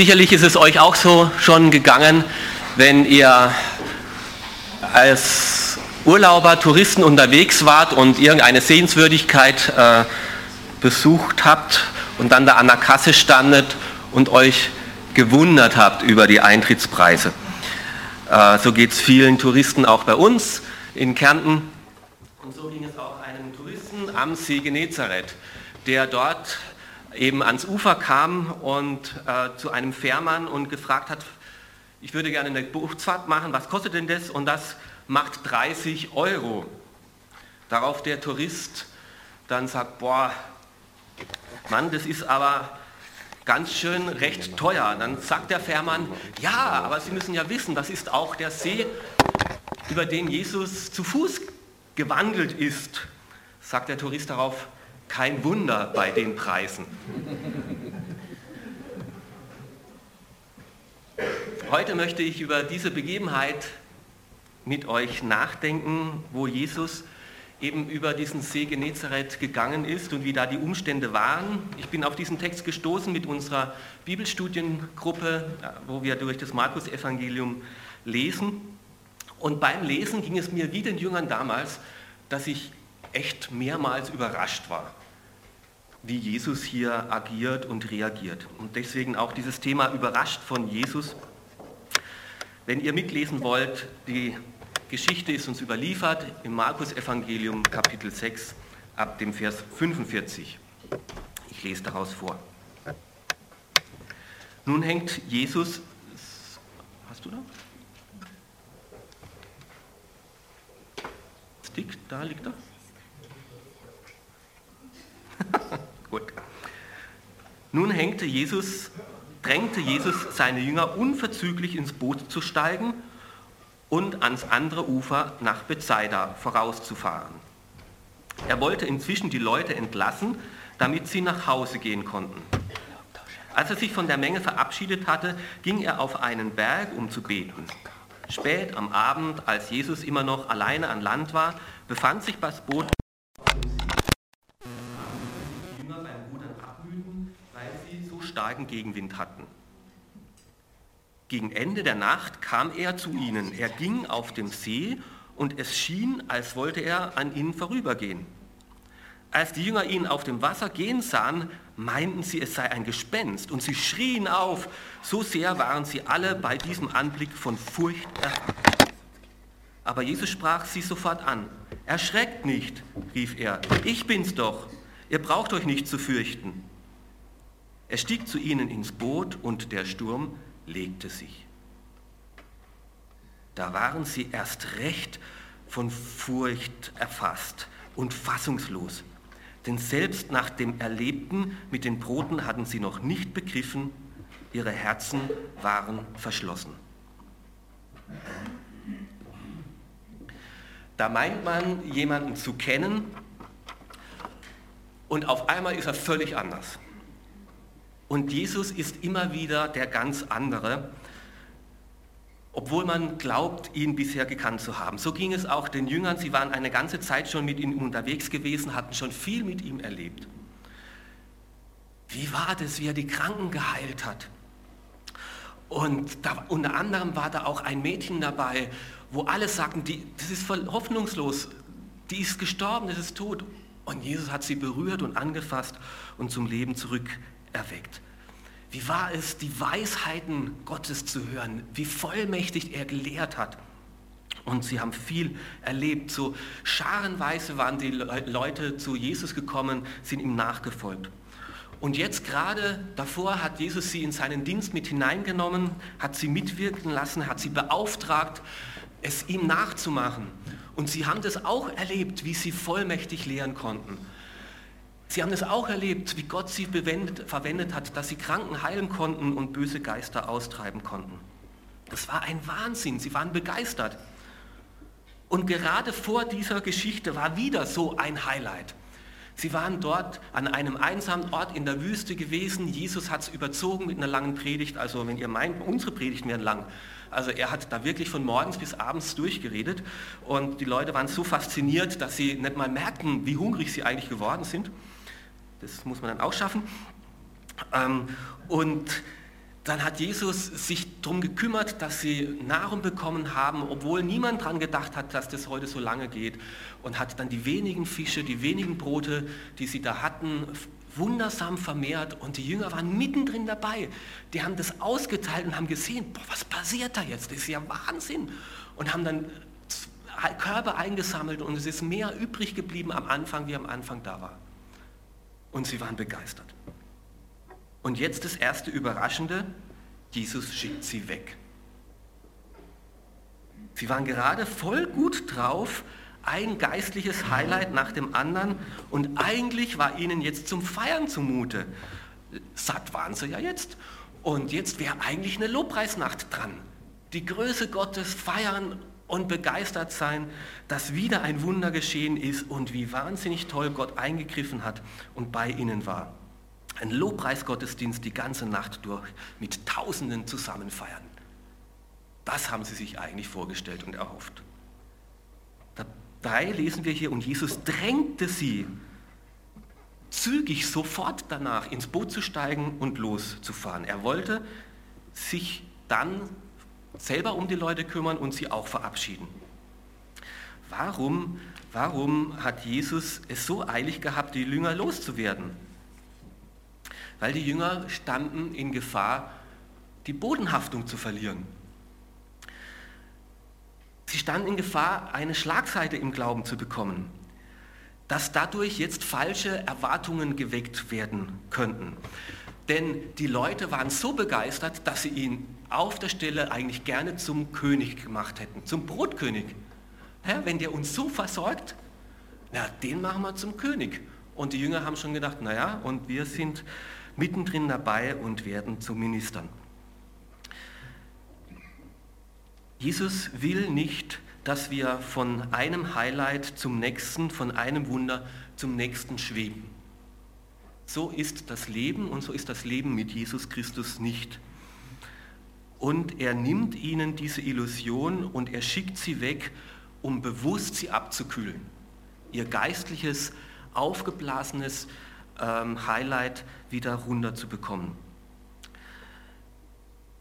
Sicherlich ist es euch auch so schon gegangen, wenn ihr als Urlauber, Touristen unterwegs wart und irgendeine Sehenswürdigkeit äh, besucht habt und dann da an der Kasse standet und euch gewundert habt über die Eintrittspreise. Äh, so geht es vielen Touristen auch bei uns in Kärnten. Und so ging es auch einem Touristen am See Genezareth, der dort eben ans Ufer kam und äh, zu einem Fährmann und gefragt hat, ich würde gerne eine Bootsfahrt machen, was kostet denn das? Und das macht 30 Euro. Darauf der Tourist dann sagt, boah, Mann, das ist aber ganz schön recht teuer. Dann sagt der Fährmann, ja, aber Sie müssen ja wissen, das ist auch der See, über den Jesus zu Fuß gewandelt ist. Sagt der Tourist darauf, kein Wunder bei den Preisen. Heute möchte ich über diese Begebenheit mit euch nachdenken, wo Jesus eben über diesen See Genezareth gegangen ist und wie da die Umstände waren. Ich bin auf diesen Text gestoßen mit unserer Bibelstudiengruppe, wo wir durch das Markus-Evangelium lesen. Und beim Lesen ging es mir wie den Jüngern damals, dass ich echt mehrmals überrascht war, wie Jesus hier agiert und reagiert. Und deswegen auch dieses Thema überrascht von Jesus. Wenn ihr mitlesen wollt, die Geschichte ist uns überliefert im Markus-Evangelium Kapitel 6 ab dem Vers 45. Ich lese daraus vor. Nun hängt Jesus, hast du da? Stick, da liegt er. Gut. Nun hängte Jesus, drängte Jesus seine Jünger unverzüglich ins Boot zu steigen und ans andere Ufer nach Bethsaida vorauszufahren. Er wollte inzwischen die Leute entlassen, damit sie nach Hause gehen konnten. Als er sich von der Menge verabschiedet hatte, ging er auf einen Berg, um zu beten. Spät am Abend, als Jesus immer noch alleine an Land war, befand sich das Boot starken Gegenwind hatten. Gegen Ende der Nacht kam er zu ihnen. Er ging auf dem See und es schien, als wollte er an ihnen vorübergehen. Als die Jünger ihn auf dem Wasser gehen sahen, meinten sie, es sei ein Gespenst und sie schrien auf. So sehr waren sie alle bei diesem Anblick von Furcht erfasst. Aber Jesus sprach sie sofort an. Erschreckt nicht, rief er, ich bin's doch. Ihr braucht euch nicht zu fürchten. Er stieg zu ihnen ins Boot und der Sturm legte sich. Da waren sie erst recht von Furcht erfasst und fassungslos. Denn selbst nach dem Erlebten mit den Broten hatten sie noch nicht begriffen, ihre Herzen waren verschlossen. Da meint man, jemanden zu kennen und auf einmal ist er völlig anders. Und Jesus ist immer wieder der ganz andere, obwohl man glaubt, ihn bisher gekannt zu haben. So ging es auch den Jüngern. Sie waren eine ganze Zeit schon mit ihm unterwegs gewesen, hatten schon viel mit ihm erlebt. Wie war das, wie er die Kranken geheilt hat? Und da, unter anderem war da auch ein Mädchen dabei, wo alle sagten, die, das ist voll hoffnungslos, die ist gestorben, das ist tot. Und Jesus hat sie berührt und angefasst und zum Leben zurück erweckt. Wie war es, die Weisheiten Gottes zu hören, wie vollmächtig er gelehrt hat. Und sie haben viel erlebt. So scharenweise waren die Leute zu Jesus gekommen, sind ihm nachgefolgt. Und jetzt gerade davor hat Jesus sie in seinen Dienst mit hineingenommen, hat sie mitwirken lassen, hat sie beauftragt, es ihm nachzumachen. Und sie haben das auch erlebt, wie sie vollmächtig lehren konnten. Sie haben es auch erlebt, wie Gott sie verwendet hat, dass sie Kranken heilen konnten und böse Geister austreiben konnten. Das war ein Wahnsinn, sie waren begeistert. Und gerade vor dieser Geschichte war wieder so ein Highlight. Sie waren dort an einem einsamen Ort in der Wüste gewesen. Jesus hat es überzogen mit einer langen Predigt. Also wenn ihr meint, unsere Predigten wären lang. Also er hat da wirklich von morgens bis abends durchgeredet. Und die Leute waren so fasziniert, dass sie nicht mal merkten, wie hungrig sie eigentlich geworden sind. Das muss man dann auch schaffen. Ähm, und Dann hat Jesus sich darum gekümmert, dass sie Nahrung bekommen haben, obwohl niemand daran gedacht hat, dass das heute so lange geht. Und hat dann die wenigen Fische, die wenigen Brote, die sie da hatten, wundersam vermehrt. Und die Jünger waren mittendrin dabei. Die haben das ausgeteilt und haben gesehen, boah, was passiert da jetzt? Das ist ja Wahnsinn. Und haben dann Körbe eingesammelt und es ist mehr übrig geblieben am Anfang, wie am Anfang da war. Und sie waren begeistert. Und jetzt das erste Überraschende, Jesus schickt sie weg. Sie waren gerade voll gut drauf, ein geistliches Highlight nach dem anderen und eigentlich war ihnen jetzt zum Feiern zumute. Satt waren sie ja jetzt. Und jetzt wäre eigentlich eine Lobpreisnacht dran. Die Größe Gottes feiern und begeistert sein, dass wieder ein Wunder geschehen ist und wie wahnsinnig toll Gott eingegriffen hat und bei ihnen war. Ein Lobpreisgottesdienst die ganze Nacht durch mit Tausenden zusammen feiern. Das haben sie sich eigentlich vorgestellt und erhofft. Dabei lesen wir hier, und Jesus drängte sie, zügig sofort danach ins Boot zu steigen und loszufahren. Er wollte sich dann selber um die Leute kümmern und sie auch verabschieden. Warum, warum hat Jesus es so eilig gehabt, die Jünger loszuwerden? Weil die Jünger standen in Gefahr, die Bodenhaftung zu verlieren. Sie standen in Gefahr, eine Schlagseite im Glauben zu bekommen, dass dadurch jetzt falsche Erwartungen geweckt werden könnten. Denn die Leute waren so begeistert, dass sie ihn auf der Stelle eigentlich gerne zum König gemacht hätten, zum Brotkönig. Herr, wenn der uns so versorgt, na, den machen wir zum König. Und die Jünger haben schon gedacht, naja, und wir sind mittendrin dabei und werden zu Ministern. Jesus will nicht, dass wir von einem Highlight zum nächsten, von einem Wunder zum nächsten schweben. So ist das Leben und so ist das Leben mit Jesus Christus nicht und er nimmt ihnen diese Illusion und er schickt sie weg, um bewusst sie abzukühlen. Ihr geistliches, aufgeblasenes ähm, Highlight wieder runterzubekommen.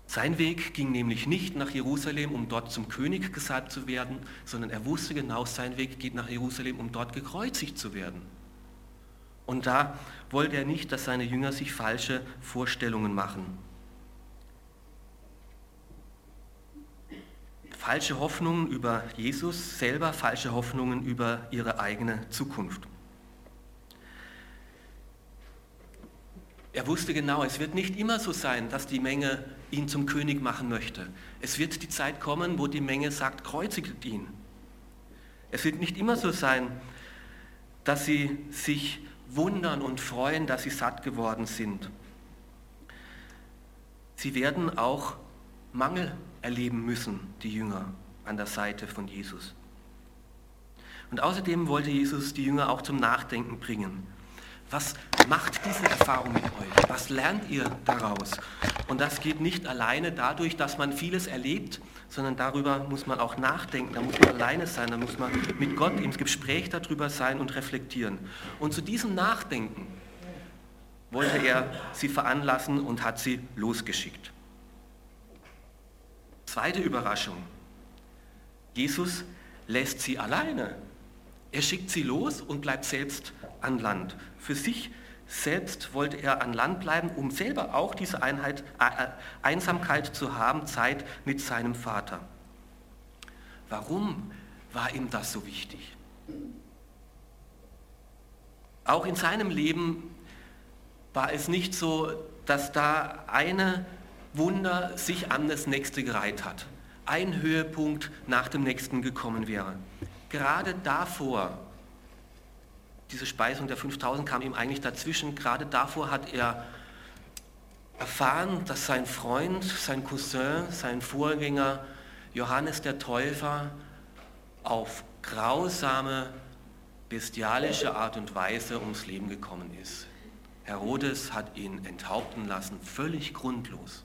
Sein Weg ging nämlich nicht nach Jerusalem, um dort zum König gesalbt zu werden, sondern er wusste genau, sein Weg geht nach Jerusalem, um dort gekreuzigt zu werden. Und da wollte er nicht, dass seine Jünger sich falsche Vorstellungen machen. Falsche Hoffnungen über Jesus selber, falsche Hoffnungen über ihre eigene Zukunft. Er wusste genau, es wird nicht immer so sein, dass die Menge ihn zum König machen möchte. Es wird die Zeit kommen, wo die Menge sagt, kreuzigt ihn. Es wird nicht immer so sein, dass sie sich wundern und freuen, dass sie satt geworden sind. Sie werden auch Mangel erleben müssen, die Jünger an der Seite von Jesus. Und außerdem wollte Jesus die Jünger auch zum Nachdenken bringen. Was macht diese Erfahrung mit euch? Was lernt ihr daraus? Und das geht nicht alleine dadurch, dass man vieles erlebt, sondern darüber muss man auch nachdenken, da muss man alleine sein, da muss man mit Gott ins Gespräch darüber sein und reflektieren. Und zu diesem Nachdenken wollte er sie veranlassen und hat sie losgeschickt. Zweite Überraschung. Jesus lässt sie alleine. Er schickt sie los und bleibt selbst an Land. Für sich selbst wollte er an Land bleiben, um selber auch diese Einheit, äh, Einsamkeit zu haben, Zeit mit seinem Vater. Warum war ihm das so wichtig? Auch in seinem Leben war es nicht so, dass da eine Wunder sich an das nächste gereiht hat. Ein Höhepunkt nach dem nächsten gekommen wäre. Gerade davor, diese Speisung der 5000 kam ihm eigentlich dazwischen, gerade davor hat er erfahren, dass sein Freund, sein Cousin, sein Vorgänger Johannes der Täufer auf grausame, bestialische Art und Weise ums Leben gekommen ist. Herodes hat ihn enthaupten lassen, völlig grundlos.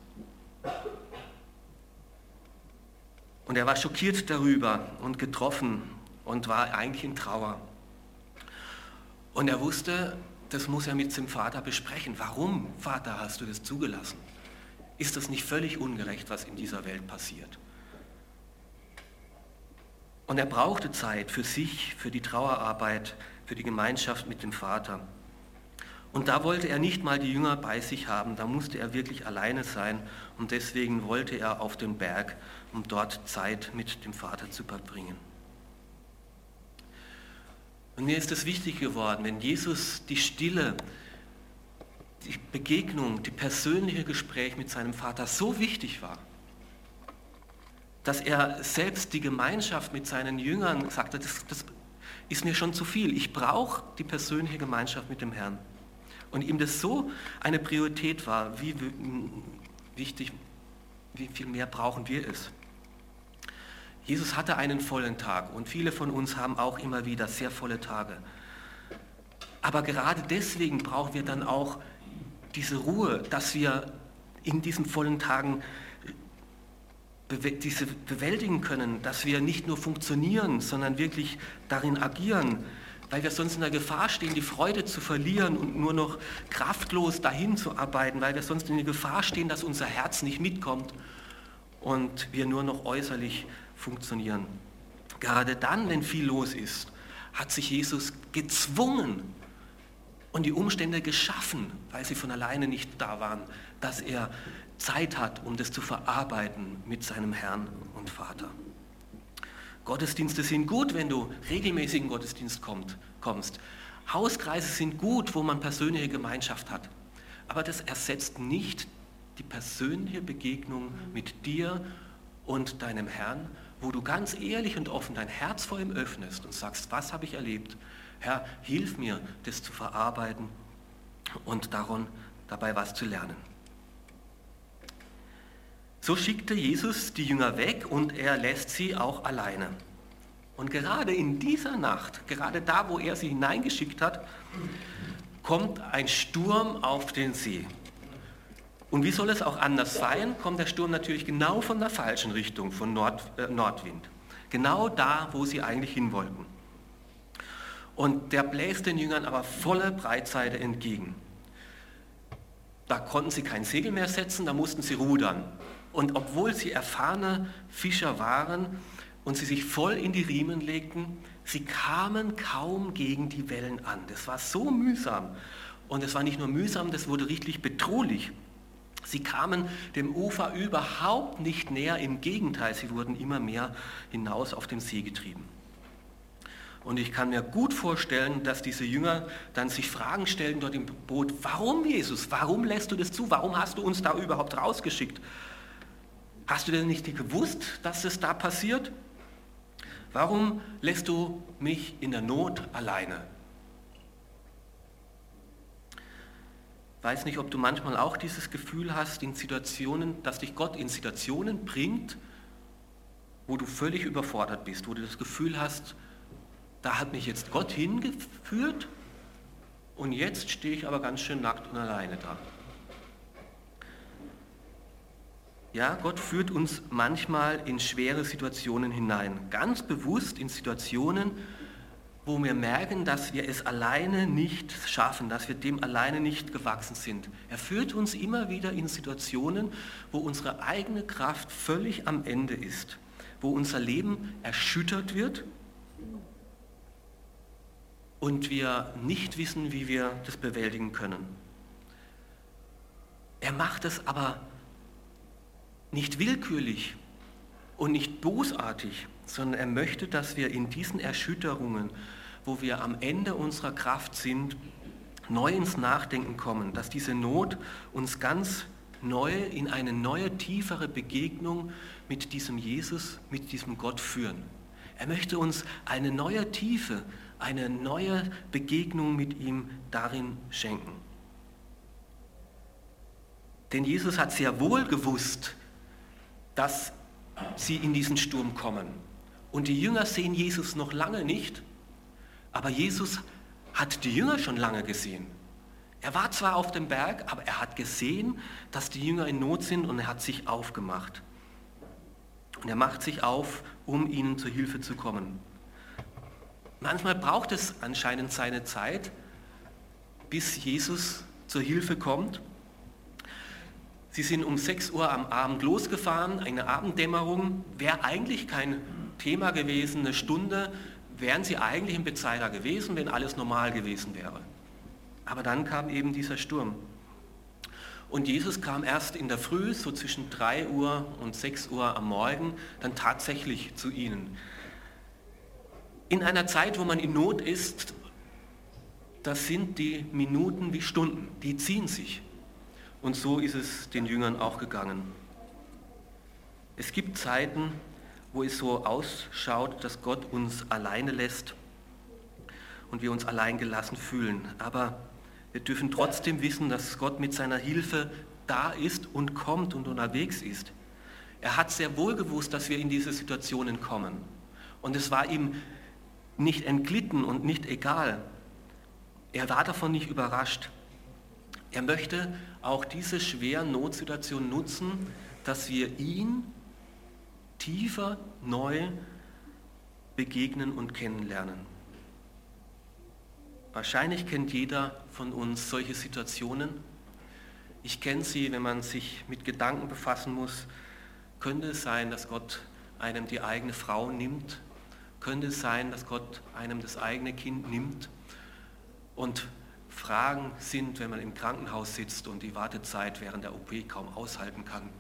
Und er war schockiert darüber und getroffen und war eigentlich in Trauer. Und er wusste, das muss er mit seinem Vater besprechen. Warum, Vater, hast du das zugelassen? Ist das nicht völlig ungerecht, was in dieser Welt passiert? Und er brauchte Zeit für sich, für die Trauerarbeit, für die Gemeinschaft mit dem Vater. Und da wollte er nicht mal die Jünger bei sich haben, da musste er wirklich alleine sein und deswegen wollte er auf den Berg, um dort Zeit mit dem Vater zu verbringen. Und mir ist es wichtig geworden, wenn Jesus die Stille, die Begegnung, die persönliche Gespräch mit seinem Vater so wichtig war, dass er selbst die Gemeinschaft mit seinen Jüngern sagte, das, das ist mir schon zu viel. Ich brauche die persönliche Gemeinschaft mit dem Herrn. Und ihm das so eine Priorität war, wie wichtig, wie viel mehr brauchen wir es. Jesus hatte einen vollen Tag und viele von uns haben auch immer wieder sehr volle Tage. Aber gerade deswegen brauchen wir dann auch diese Ruhe, dass wir in diesen vollen Tagen diese bewältigen können, dass wir nicht nur funktionieren, sondern wirklich darin agieren, weil wir sonst in der Gefahr stehen, die Freude zu verlieren und nur noch kraftlos dahin zu arbeiten, weil wir sonst in der Gefahr stehen, dass unser Herz nicht mitkommt und wir nur noch äußerlich funktionieren. Gerade dann, wenn viel los ist, hat sich Jesus gezwungen und die Umstände geschaffen, weil sie von alleine nicht da waren, dass er Zeit hat, um das zu verarbeiten mit seinem Herrn und Vater. Gottesdienste sind gut, wenn du regelmäßig in Gottesdienst kommt, kommst. Hauskreise sind gut, wo man persönliche Gemeinschaft hat. Aber das ersetzt nicht die persönliche Begegnung mit dir und deinem Herrn, wo du ganz ehrlich und offen dein Herz vor ihm öffnest und sagst, was habe ich erlebt? Herr, hilf mir, das zu verarbeiten und darum, dabei was zu lernen. So schickte Jesus die Jünger weg und er lässt sie auch alleine. Und gerade in dieser Nacht, gerade da, wo er sie hineingeschickt hat, kommt ein Sturm auf den See. Und wie soll es auch anders sein, kommt der Sturm natürlich genau von der falschen Richtung, von Nord, äh, Nordwind. Genau da, wo sie eigentlich hin wollten. Und der bläst den Jüngern aber volle Breitseite entgegen. Da konnten sie kein Segel mehr setzen, da mussten sie rudern. Und obwohl sie erfahrene Fischer waren und sie sich voll in die Riemen legten, sie kamen kaum gegen die Wellen an. Das war so mühsam. Und es war nicht nur mühsam, das wurde richtig bedrohlich. Sie kamen dem Ufer überhaupt nicht näher, im Gegenteil, sie wurden immer mehr hinaus auf den See getrieben. Und ich kann mir gut vorstellen, dass diese Jünger dann sich Fragen stellen dort im Boot, warum Jesus, warum lässt du das zu, warum hast du uns da überhaupt rausgeschickt? Hast du denn nicht gewusst, dass es da passiert? Warum lässt du mich in der Not alleine? Weiß nicht, ob du manchmal auch dieses Gefühl hast, in Situationen, dass dich Gott in Situationen bringt, wo du völlig überfordert bist, wo du das Gefühl hast, da hat mich jetzt Gott hingeführt und jetzt stehe ich aber ganz schön nackt und alleine da. Ja, Gott führt uns manchmal in schwere Situationen hinein, ganz bewusst in Situationen, wo wir merken, dass wir es alleine nicht schaffen, dass wir dem alleine nicht gewachsen sind. Er führt uns immer wieder in Situationen, wo unsere eigene Kraft völlig am Ende ist, wo unser Leben erschüttert wird und wir nicht wissen, wie wir das bewältigen können. Er macht es aber nicht willkürlich und nicht bosartig, sondern er möchte, dass wir in diesen Erschütterungen, wo wir am Ende unserer Kraft sind, neu ins Nachdenken kommen, dass diese Not uns ganz neu in eine neue, tiefere Begegnung mit diesem Jesus, mit diesem Gott führen. Er möchte uns eine neue Tiefe, eine neue Begegnung mit ihm darin schenken. Denn Jesus hat sehr wohl gewusst, dass sie in diesen Sturm kommen. Und die Jünger sehen Jesus noch lange nicht, aber Jesus hat die Jünger schon lange gesehen. Er war zwar auf dem Berg, aber er hat gesehen, dass die Jünger in Not sind und er hat sich aufgemacht. Und er macht sich auf, um ihnen zur Hilfe zu kommen. Manchmal braucht es anscheinend seine Zeit, bis Jesus zur Hilfe kommt. Sie sind um 6 Uhr am Abend losgefahren, eine Abenddämmerung, wäre eigentlich kein Thema gewesen, eine Stunde wären sie eigentlich im Bezeiler gewesen, wenn alles normal gewesen wäre. Aber dann kam eben dieser Sturm. Und Jesus kam erst in der Früh, so zwischen 3 Uhr und 6 Uhr am Morgen, dann tatsächlich zu ihnen. In einer Zeit, wo man in Not ist, das sind die Minuten wie Stunden, die ziehen sich. Und so ist es den Jüngern auch gegangen. Es gibt Zeiten, wo es so ausschaut, dass Gott uns alleine lässt und wir uns allein gelassen fühlen. Aber wir dürfen trotzdem wissen, dass Gott mit seiner Hilfe da ist und kommt und unterwegs ist. Er hat sehr wohl gewusst, dass wir in diese Situationen kommen. Und es war ihm nicht entglitten und nicht egal. Er war davon nicht überrascht. Er möchte auch diese schweren Notsituationen nutzen, dass wir ihn tiefer neu begegnen und kennenlernen. Wahrscheinlich kennt jeder von uns solche Situationen. Ich kenne sie, wenn man sich mit Gedanken befassen muss. Könnte es sein, dass Gott einem die eigene Frau nimmt? Könnte es sein, dass Gott einem das eigene Kind nimmt? Und Fragen sind, wenn man im Krankenhaus sitzt und die Wartezeit während der OP kaum aushalten kann,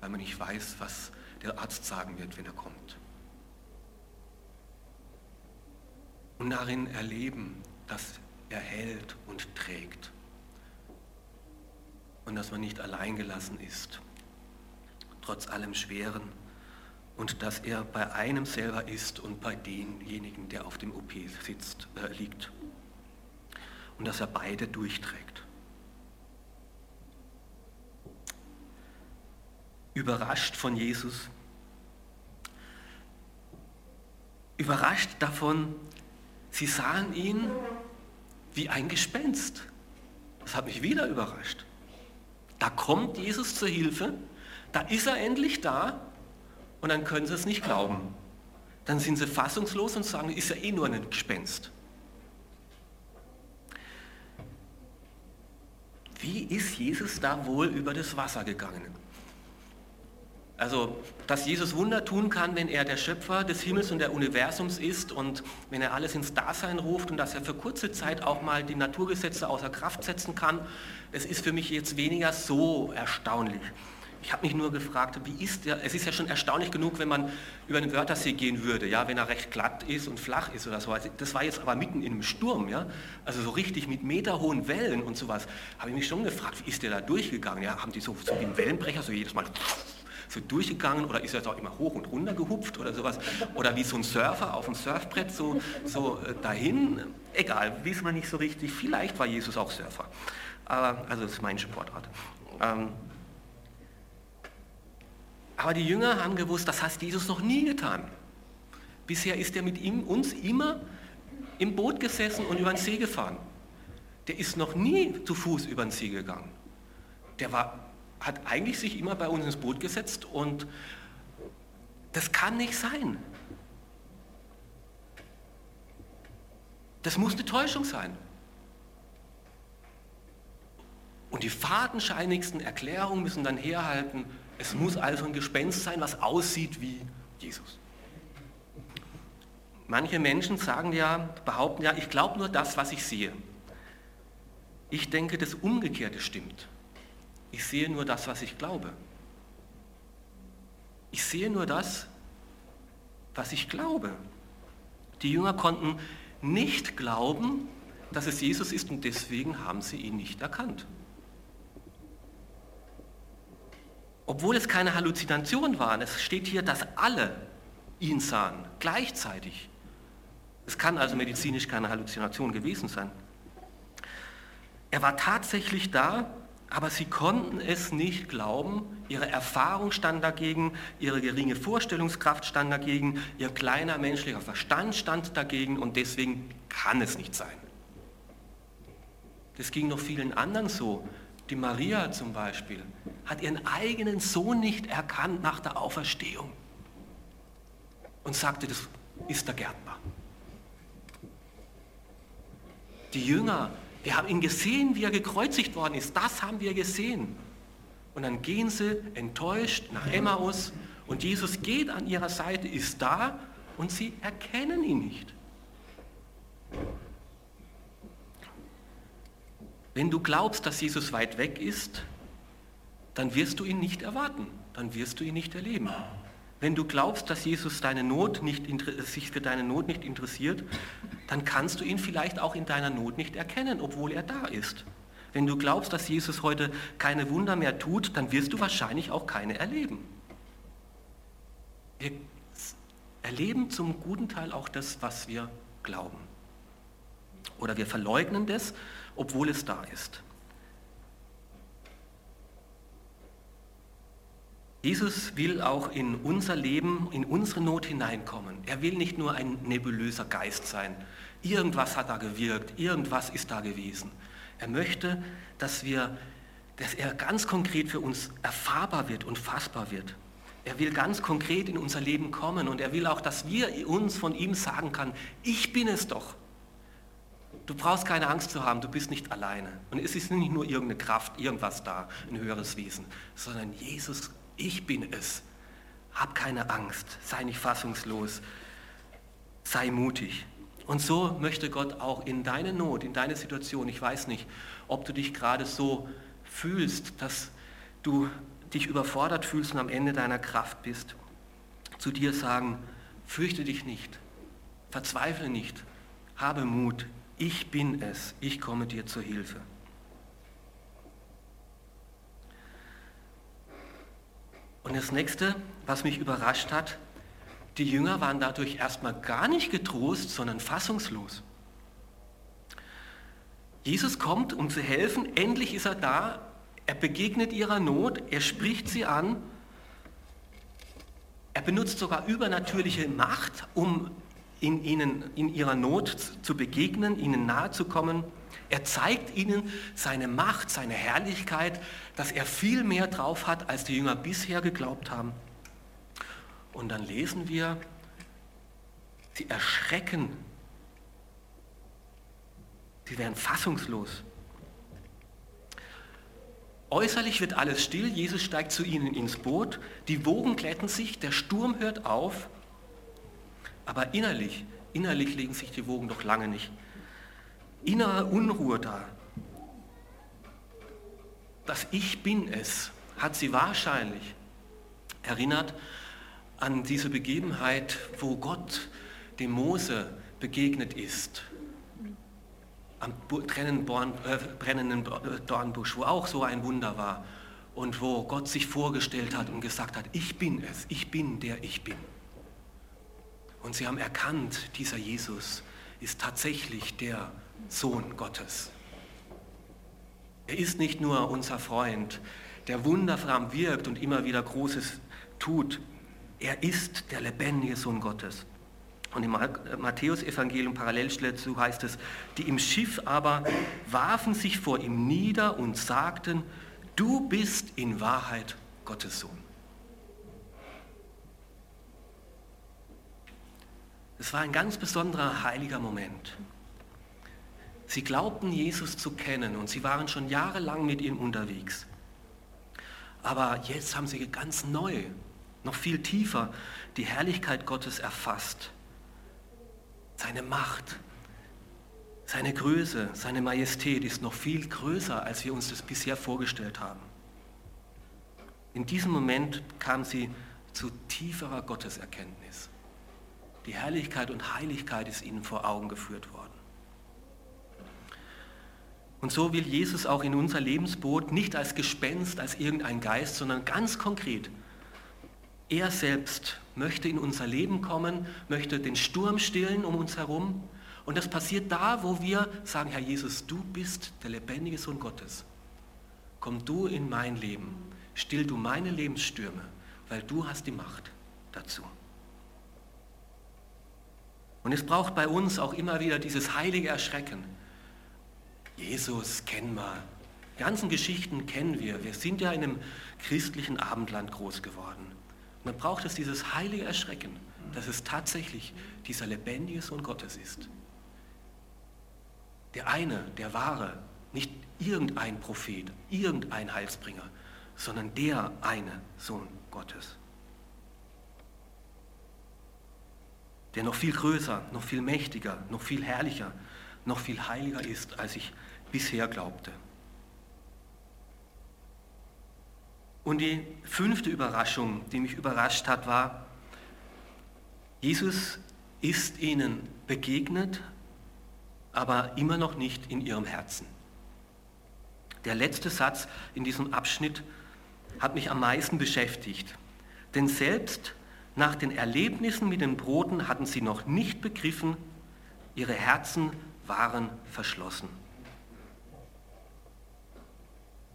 weil man nicht weiß, was der Arzt sagen wird, wenn er kommt. Und darin erleben, dass er hält und trägt. Und dass man nicht alleingelassen ist, trotz allem Schweren. Und dass er bei einem selber ist und bei demjenigen, der auf dem OP sitzt, äh, liegt und dass er beide durchträgt. Überrascht von Jesus, überrascht davon, sie sahen ihn wie ein Gespenst. Das hat mich wieder überrascht. Da kommt Jesus zur Hilfe, da ist er endlich da und dann können sie es nicht glauben. Dann sind sie fassungslos und sagen, ist ja eh nur ein Gespenst. Wie ist Jesus da wohl über das Wasser gegangen? Also, dass Jesus Wunder tun kann, wenn er der Schöpfer des Himmels und der Universums ist und wenn er alles ins Dasein ruft und dass er für kurze Zeit auch mal die Naturgesetze außer Kraft setzen kann, das ist für mich jetzt weniger so erstaunlich. Ich habe mich nur gefragt, wie ist der, es ist ja schon erstaunlich genug, wenn man über den Wörthersee gehen würde, ja, wenn er recht glatt ist und flach ist oder so. Das war jetzt aber mitten in einem Sturm, ja, also so richtig mit meterhohen Wellen und sowas. Habe ich mich schon gefragt, wie ist der da durchgegangen? Ja, haben die so, so wie ein Wellenbrecher, so jedes Mal so durchgegangen oder ist er da immer hoch und runter gehupft oder sowas? Oder wie so ein Surfer auf dem Surfbrett so, so äh, dahin? Egal, wissen wir nicht so richtig. Vielleicht war Jesus auch Surfer. Aber, also das ist meine Sportart. Ähm, aber die Jünger haben gewusst, das hat Jesus noch nie getan. Bisher ist er mit ihm, uns immer im Boot gesessen und über den See gefahren. Der ist noch nie zu Fuß über den See gegangen. Der war, hat eigentlich sich immer bei uns ins Boot gesetzt und das kann nicht sein. Das muss eine Täuschung sein. Und die fadenscheinigsten Erklärungen müssen dann herhalten, es muss also ein Gespenst sein, was aussieht wie Jesus. Manche Menschen sagen ja, behaupten ja, ich glaube nur das, was ich sehe. Ich denke, das Umgekehrte stimmt. Ich sehe nur das, was ich glaube. Ich sehe nur das, was ich glaube. Die Jünger konnten nicht glauben, dass es Jesus ist und deswegen haben sie ihn nicht erkannt. Obwohl es keine Halluzination waren, es steht hier, dass alle ihn sahen, gleichzeitig. Es kann also medizinisch keine Halluzination gewesen sein. Er war tatsächlich da, aber sie konnten es nicht glauben. Ihre Erfahrung stand dagegen, ihre geringe Vorstellungskraft stand dagegen, ihr kleiner menschlicher Verstand stand dagegen und deswegen kann es nicht sein. Das ging noch vielen anderen so. Die Maria zum Beispiel hat ihren eigenen Sohn nicht erkannt nach der Auferstehung und sagte, das ist der Gärtner. Die Jünger, wir haben ihn gesehen, wie er gekreuzigt worden ist. Das haben wir gesehen. Und dann gehen sie enttäuscht nach Emmaus und Jesus geht an ihrer Seite, ist da und sie erkennen ihn nicht. Wenn du glaubst, dass Jesus weit weg ist, dann wirst du ihn nicht erwarten, dann wirst du ihn nicht erleben. Wenn du glaubst, dass Jesus deine Not nicht, sich für deine Not nicht interessiert, dann kannst du ihn vielleicht auch in deiner Not nicht erkennen, obwohl er da ist. Wenn du glaubst, dass Jesus heute keine Wunder mehr tut, dann wirst du wahrscheinlich auch keine erleben. Wir erleben zum guten Teil auch das, was wir glauben. Oder wir verleugnen das, obwohl es da ist. Jesus will auch in unser Leben, in unsere Not hineinkommen. Er will nicht nur ein nebulöser Geist sein. Irgendwas hat da gewirkt, irgendwas ist da gewesen. Er möchte, dass, wir, dass er ganz konkret für uns erfahrbar wird und fassbar wird. Er will ganz konkret in unser Leben kommen und er will auch, dass wir uns von ihm sagen können, ich bin es doch. Du brauchst keine Angst zu haben, du bist nicht alleine. Und es ist nicht nur irgendeine Kraft, irgendwas da, ein höheres Wesen, sondern Jesus, ich bin es. Hab keine Angst, sei nicht fassungslos, sei mutig. Und so möchte Gott auch in deine Not, in deine Situation, ich weiß nicht, ob du dich gerade so fühlst, dass du dich überfordert fühlst und am Ende deiner Kraft bist, zu dir sagen, fürchte dich nicht, verzweifle nicht, habe Mut, ich bin es, ich komme dir zur Hilfe. Und das nächste, was mich überrascht hat, die Jünger waren dadurch erstmal gar nicht getrost, sondern fassungslos. Jesus kommt, um zu helfen, endlich ist er da, er begegnet ihrer Not, er spricht sie an, er benutzt sogar übernatürliche Macht, um in, ihnen, in ihrer Not zu begegnen, ihnen nahe zu kommen. Er zeigt ihnen seine Macht, seine Herrlichkeit, dass er viel mehr drauf hat, als die Jünger bisher geglaubt haben. Und dann lesen wir, sie erschrecken, sie werden fassungslos. Äußerlich wird alles still, Jesus steigt zu ihnen ins Boot, die Wogen glätten sich, der Sturm hört auf, aber innerlich, innerlich legen sich die Wogen doch lange nicht. Innere Unruhe da. Das Ich bin es hat sie wahrscheinlich erinnert an diese Begebenheit, wo Gott dem Mose begegnet ist am äh, brennenden Dornbusch, wo auch so ein Wunder war und wo Gott sich vorgestellt hat und gesagt hat, ich bin es, ich bin der ich bin. Und sie haben erkannt, dieser Jesus ist tatsächlich der Sohn Gottes. Er ist nicht nur unser Freund, der wundervoll wirkt und immer wieder Großes tut. Er ist der lebendige Sohn Gottes. Und im Matthäusevangelium parallel dazu heißt es, die im Schiff aber warfen sich vor ihm nieder und sagten, du bist in Wahrheit Gottes Sohn. Es war ein ganz besonderer heiliger Moment. Sie glaubten Jesus zu kennen und sie waren schon jahrelang mit ihm unterwegs. Aber jetzt haben sie ganz neu, noch viel tiefer die Herrlichkeit Gottes erfasst seine Macht, seine Größe, seine Majestät ist noch viel größer, als wir uns das bisher vorgestellt haben. In diesem Moment kam sie zu tieferer Gotteserkenntnis. Die Herrlichkeit und Heiligkeit ist ihnen vor Augen geführt worden. Und so will Jesus auch in unser Lebensboot nicht als Gespenst, als irgendein Geist, sondern ganz konkret er selbst möchte in unser Leben kommen, möchte den Sturm stillen um uns herum. Und das passiert da, wo wir sagen, Herr Jesus, du bist der lebendige Sohn Gottes. Komm du in mein Leben, still du meine Lebensstürme, weil du hast die Macht dazu. Und es braucht bei uns auch immer wieder dieses heilige Erschrecken. Jesus kennen wir. Die ganzen Geschichten kennen wir. Wir sind ja in einem christlichen Abendland groß geworden. Man braucht es dieses heilige Erschrecken, dass es tatsächlich dieser lebendige Sohn Gottes ist. Der eine, der wahre, nicht irgendein Prophet, irgendein Heilsbringer, sondern der eine Sohn Gottes. Der noch viel größer, noch viel mächtiger, noch viel herrlicher, noch viel heiliger ist, als ich bisher glaubte. Und die fünfte Überraschung, die mich überrascht hat, war, Jesus ist ihnen begegnet, aber immer noch nicht in ihrem Herzen. Der letzte Satz in diesem Abschnitt hat mich am meisten beschäftigt. Denn selbst nach den Erlebnissen mit den Broten hatten sie noch nicht begriffen, ihre Herzen waren verschlossen.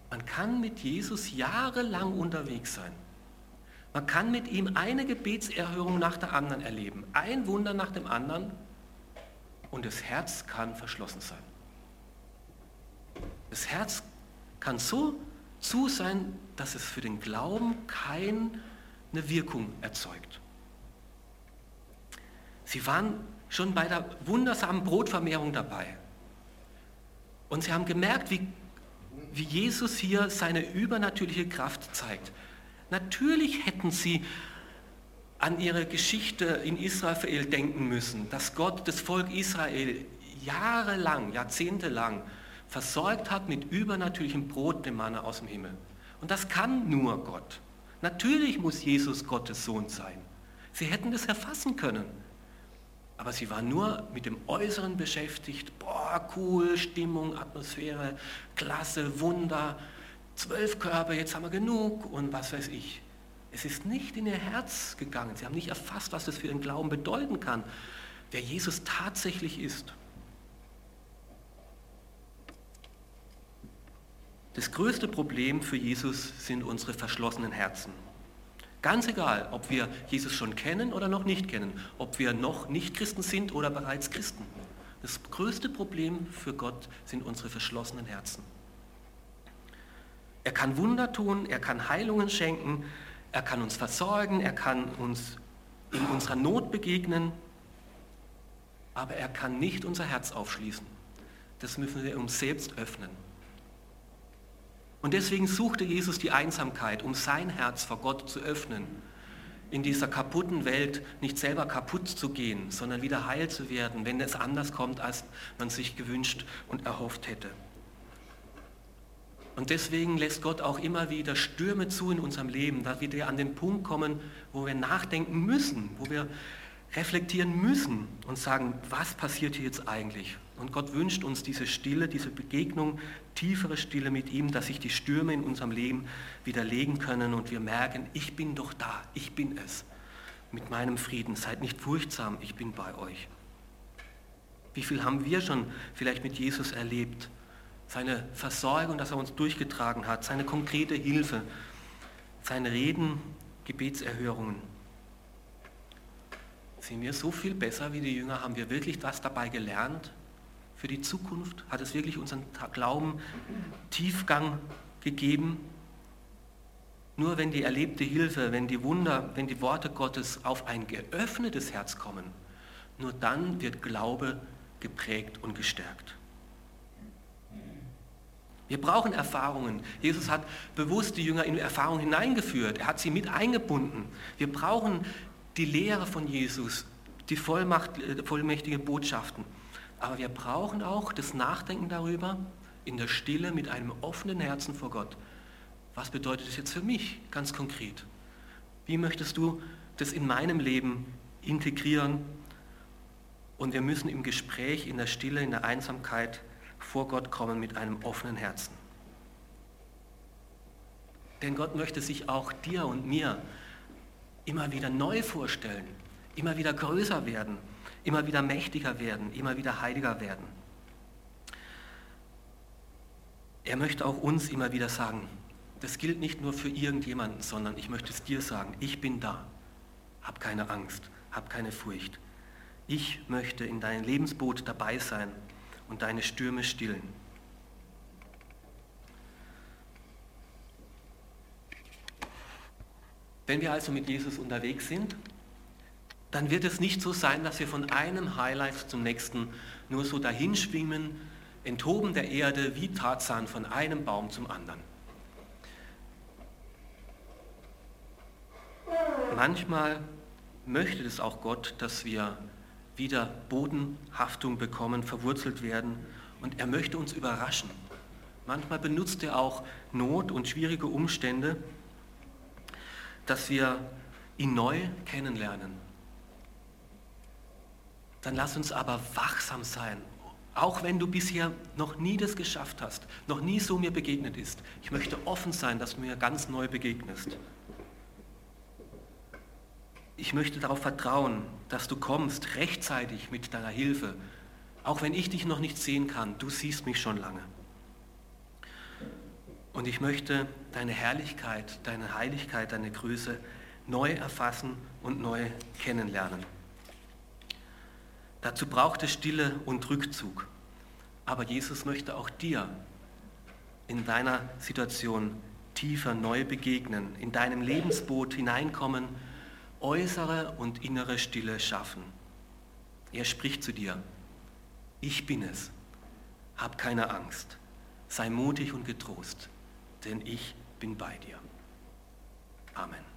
Man kann mit Jesus jahrelang unterwegs sein. Man kann mit ihm eine Gebetserhörung nach der anderen erleben, ein Wunder nach dem anderen und das Herz kann verschlossen sein. Das Herz kann so zu sein, dass es für den Glauben keine Wirkung erzeugt. Sie waren schon bei der wundersamen Brotvermehrung dabei. Und sie haben gemerkt, wie, wie Jesus hier seine übernatürliche Kraft zeigt. Natürlich hätten sie an ihre Geschichte in Israel denken müssen, dass Gott das Volk Israel jahrelang, jahrzehntelang versorgt hat mit übernatürlichem Brot, dem Manne aus dem Himmel. Und das kann nur Gott. Natürlich muss Jesus Gottes Sohn sein. Sie hätten das erfassen können. Aber sie waren nur mit dem Äußeren beschäftigt. Boah, cool, Stimmung, Atmosphäre, klasse, Wunder, zwölf Körper, jetzt haben wir genug und was weiß ich. Es ist nicht in ihr Herz gegangen. Sie haben nicht erfasst, was das für ihren Glauben bedeuten kann, wer Jesus tatsächlich ist. Das größte Problem für Jesus sind unsere verschlossenen Herzen. Ganz egal, ob wir Jesus schon kennen oder noch nicht kennen, ob wir noch nicht Christen sind oder bereits Christen. Das größte Problem für Gott sind unsere verschlossenen Herzen. Er kann Wunder tun, er kann Heilungen schenken, er kann uns versorgen, er kann uns in unserer Not begegnen, aber er kann nicht unser Herz aufschließen. Das müssen wir uns selbst öffnen. Und deswegen suchte Jesus die Einsamkeit, um sein Herz vor Gott zu öffnen, in dieser kaputten Welt nicht selber kaputt zu gehen, sondern wieder heil zu werden, wenn es anders kommt, als man sich gewünscht und erhofft hätte. Und deswegen lässt Gott auch immer wieder Stürme zu in unserem Leben, dass wir an den Punkt kommen, wo wir nachdenken müssen, wo wir reflektieren müssen und sagen, was passiert hier jetzt eigentlich? Und Gott wünscht uns diese Stille, diese Begegnung, tiefere Stille mit ihm, dass sich die Stürme in unserem Leben widerlegen können und wir merken, ich bin doch da, ich bin es. Mit meinem Frieden, seid nicht furchtsam, ich bin bei euch. Wie viel haben wir schon vielleicht mit Jesus erlebt? seine Versorgung, dass er uns durchgetragen hat, seine konkrete Hilfe, seine Reden, Gebetserhörungen. Sind wir so viel besser wie die Jünger? Haben wir wirklich was dabei gelernt für die Zukunft? Hat es wirklich unseren Glauben Tiefgang gegeben? Nur wenn die erlebte Hilfe, wenn die Wunder, wenn die Worte Gottes auf ein geöffnetes Herz kommen, nur dann wird Glaube geprägt und gestärkt. Wir brauchen Erfahrungen. Jesus hat bewusst die Jünger in Erfahrungen hineingeführt. Er hat sie mit eingebunden. Wir brauchen die Lehre von Jesus, die Vollmacht, äh, vollmächtige Botschaften. Aber wir brauchen auch das Nachdenken darüber in der Stille mit einem offenen Herzen vor Gott. Was bedeutet das jetzt für mich ganz konkret? Wie möchtest du das in meinem Leben integrieren? Und wir müssen im Gespräch, in der Stille, in der Einsamkeit vor Gott kommen mit einem offenen Herzen. Denn Gott möchte sich auch dir und mir immer wieder neu vorstellen, immer wieder größer werden, immer wieder mächtiger werden, immer wieder heiliger werden. Er möchte auch uns immer wieder sagen, das gilt nicht nur für irgendjemanden, sondern ich möchte es dir sagen, ich bin da. Hab keine Angst, hab keine Furcht. Ich möchte in deinem Lebensboot dabei sein und deine Stürme stillen. Wenn wir also mit Jesus unterwegs sind, dann wird es nicht so sein, dass wir von einem Highlight zum nächsten nur so dahinschwimmen, enthoben der Erde wie Tarzan von einem Baum zum anderen. Manchmal möchte es auch Gott, dass wir wieder Bodenhaftung bekommen, verwurzelt werden und er möchte uns überraschen. Manchmal benutzt er auch Not und schwierige Umstände, dass wir ihn neu kennenlernen. Dann lass uns aber wachsam sein, auch wenn du bisher noch nie das geschafft hast, noch nie so mir begegnet ist. Ich möchte offen sein, dass du mir ganz neu begegnest. Ich möchte darauf vertrauen, dass du kommst rechtzeitig mit deiner Hilfe, auch wenn ich dich noch nicht sehen kann, du siehst mich schon lange. Und ich möchte deine Herrlichkeit, deine Heiligkeit, deine Größe neu erfassen und neu kennenlernen. Dazu braucht es Stille und Rückzug. Aber Jesus möchte auch dir in deiner Situation tiefer neu begegnen, in deinem Lebensboot hineinkommen, äußere und innere Stille schaffen. Er spricht zu dir, ich bin es, hab keine Angst, sei mutig und getrost, denn ich bin bei dir. Amen.